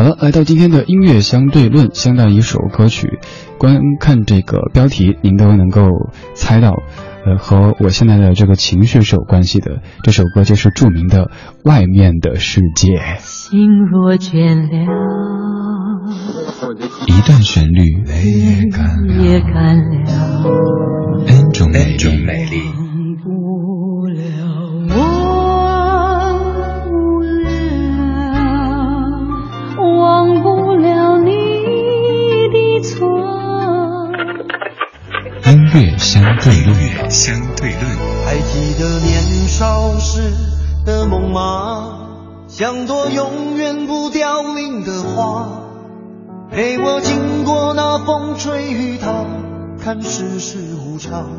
好了，来到今天的音乐相对论，相当一首歌曲，观看这个标题，您都能够猜到，呃，和我现在的这个情绪是有关系的。这首歌就是著名的《外面的世界》。心若倦了，一段旋律，泪也干了，N 种美丽。乐相对论，相对论。还记得年少时的梦吗？像朵永远不凋零的花，陪我经过那风吹雨打，看世事无常，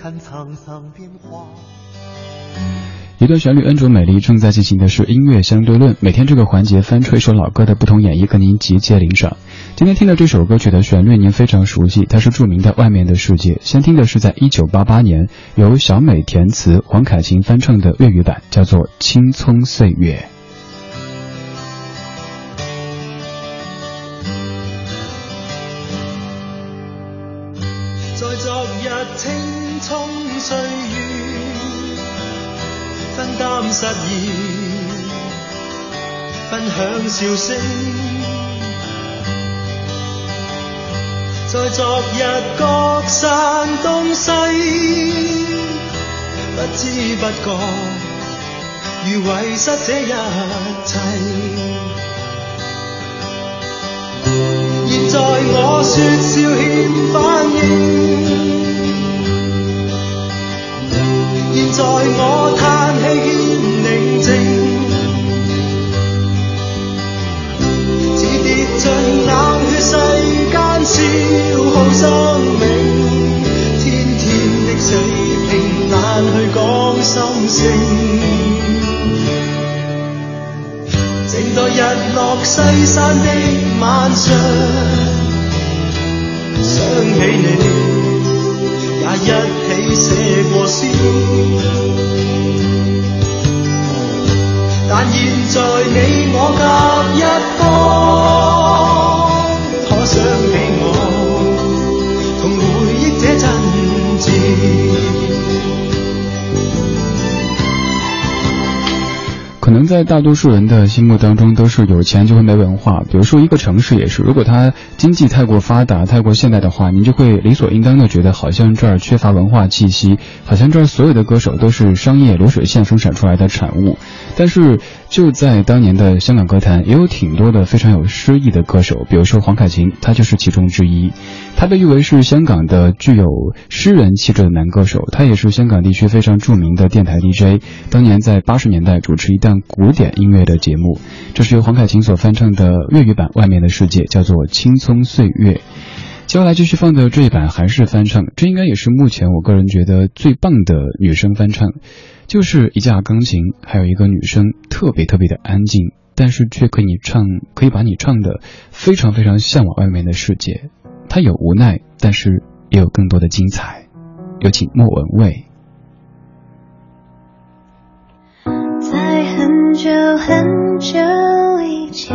看沧桑变化。一段旋律恩卓美丽正在进行的是音乐相对论，每天这个环节翻出一首老歌的不同演绎，跟您集结领赏。今天听到这首歌曲的旋律您非常熟悉，它是著名的《外面的世界》。先听的是在一九八八年由小美填词、黄凯芹翻唱的粤语版，叫做《青葱岁月》。分享笑声，在昨日各散东西，不知不觉如遗失这一切。现在我说笑欠反应。现在我叹消耗生命，天天的水平难去讲心声，静待日落西山的晚上，想起你。也一起写过诗，但现在你我隔一方，可能在大多数人的心目当中，都是有钱就会没文化。比如说一个城市也是，如果它经济太过发达、太过现代的话，你就会理所应当的觉得好像这儿缺乏文化气息，好像这儿所有的歌手都是商业流水线生产出来的产物。但是就在当年的香港歌坛，也有挺多的非常有诗意的歌手，比如说黄凯芹，他就是其中之一。他被誉为是香港的具有诗人气质的男歌手，他也是香港地区非常著名的电台 DJ。当年在八十年代主持一档古典音乐的节目，这是由黄凯芹所翻唱的粤语版《外面的世界》，叫做《青葱岁月》。接下来继续放的这一版还是翻唱，这应该也是目前我个人觉得最棒的女生翻唱，就是一架钢琴，还有一个女生，特别特别的安静，但是却可以唱，可以把你唱的非常非常向往外面的世界。她有无奈，但是也有更多的精彩。有请莫文蔚。在很久很久以前，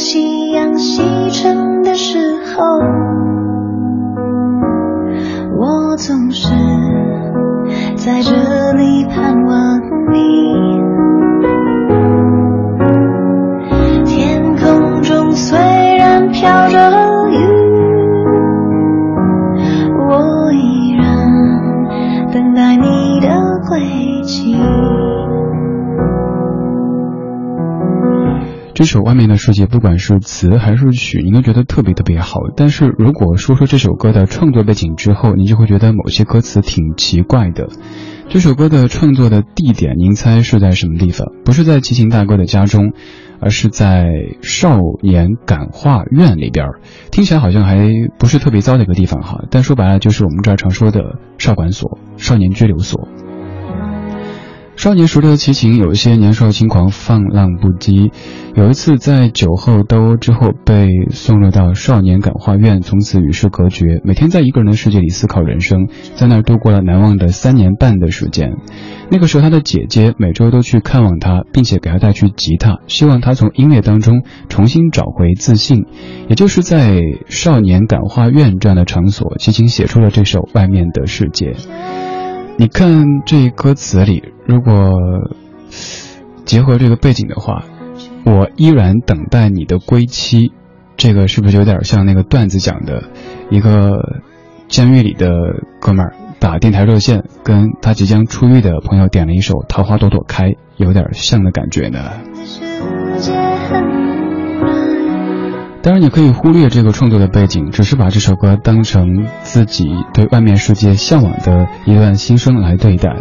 夕阳西沉的时候，我总是在这里盼望你。这首《外面的世界》，不管是词还是曲，你都觉得特别特别好。但是如果说说这首歌的创作背景之后，你就会觉得某些歌词挺奇怪的。这首歌的创作的地点，您猜是在什么地方？不是在齐秦大哥的家中，而是在少年感化院里边。听起来好像还不是特别糟的一个地方哈，但说白了就是我们这儿常说的少管所、少年拘留所。少年时的齐秦有一些年少轻狂、放浪不羁。有一次在酒后斗殴之后，被送入到少年感化院，从此与世隔绝，每天在一个人的世界里思考人生，在那儿度过了难忘的三年半的时间。那个时候，他的姐姐每周都去看望他，并且给他带去吉他，希望他从音乐当中重新找回自信。也就是在少年感化院这样的场所，齐秦写出了这首《外面的世界》。你看这歌词里，如果结合这个背景的话，我依然等待你的归期，这个是不是有点像那个段子讲的，一个监狱里的哥们儿打电台热线，跟他即将出狱的朋友点了一首《桃花朵朵开》，有点像的感觉呢。当然，你可以忽略这个创作的背景，只是把这首歌当成自己对外面世界向往的一段心声来对待。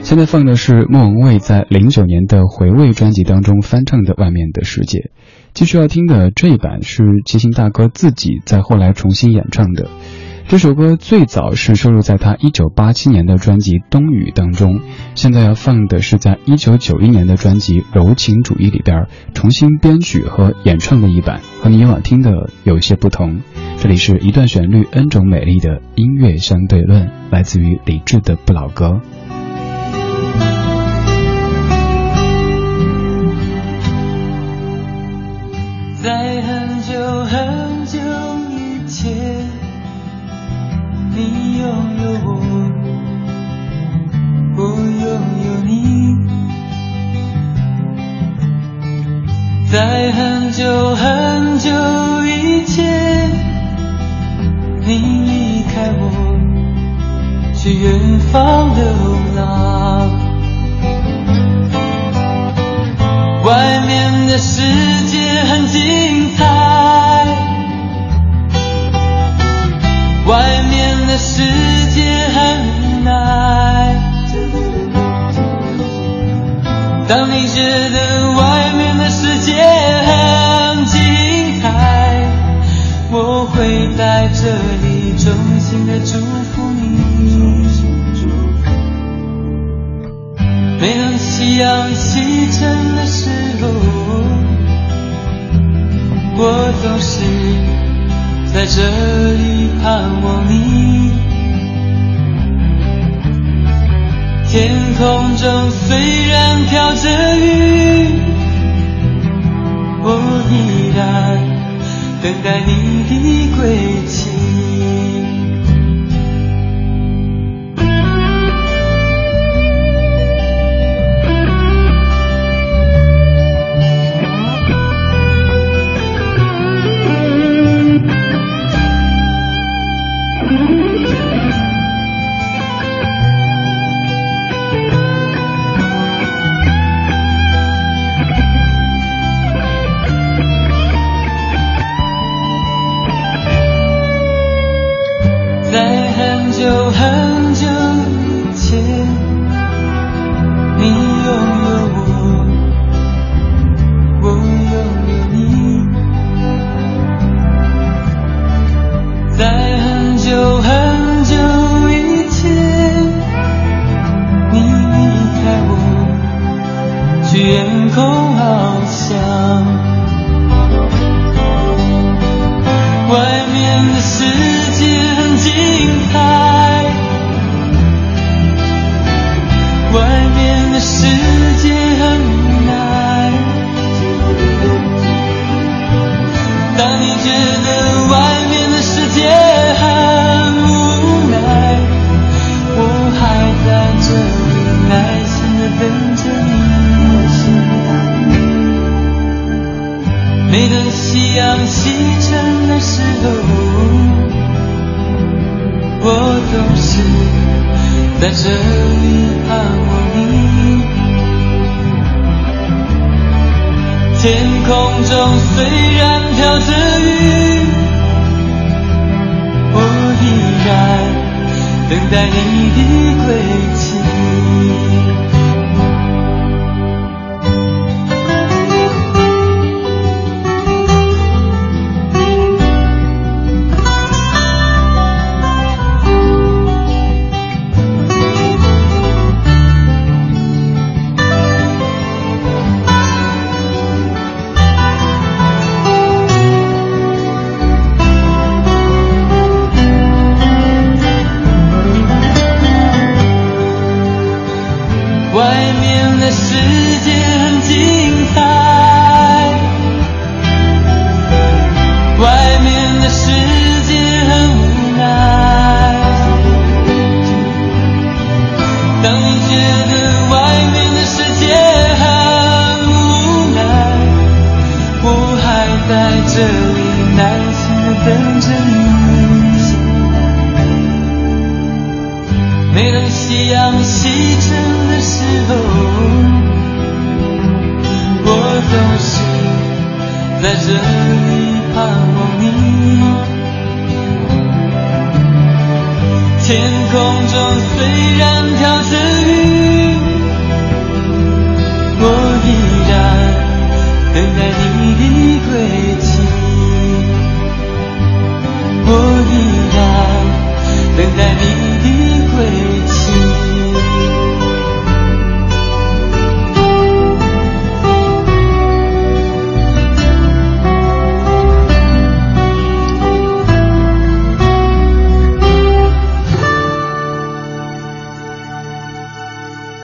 现在放的是莫文蔚在零九年的回味专辑当中翻唱的《外面的世界》，继续要听的这一版是齐秦大哥自己在后来重新演唱的。这首歌最早是收录在他一九八七年的专辑《冬雨》当中，现在要放的是在一九九一年的专辑《柔情主义》里边重新编曲和演唱的一版，和你以往听的有些不同。这里是一段旋律，n 种美丽的音乐相对论，来自于李志的不老歌。在很久很有我，我拥有你。在很久很久以前，你离开我，去远方流这里衷心的祝福你。每当夕阳西沉的时候，我都是。在这里盼望你。天空中虽然飘着雨，我依然等待你的归期。在这里盼望你。天空中虽然飘着雨这里盼望你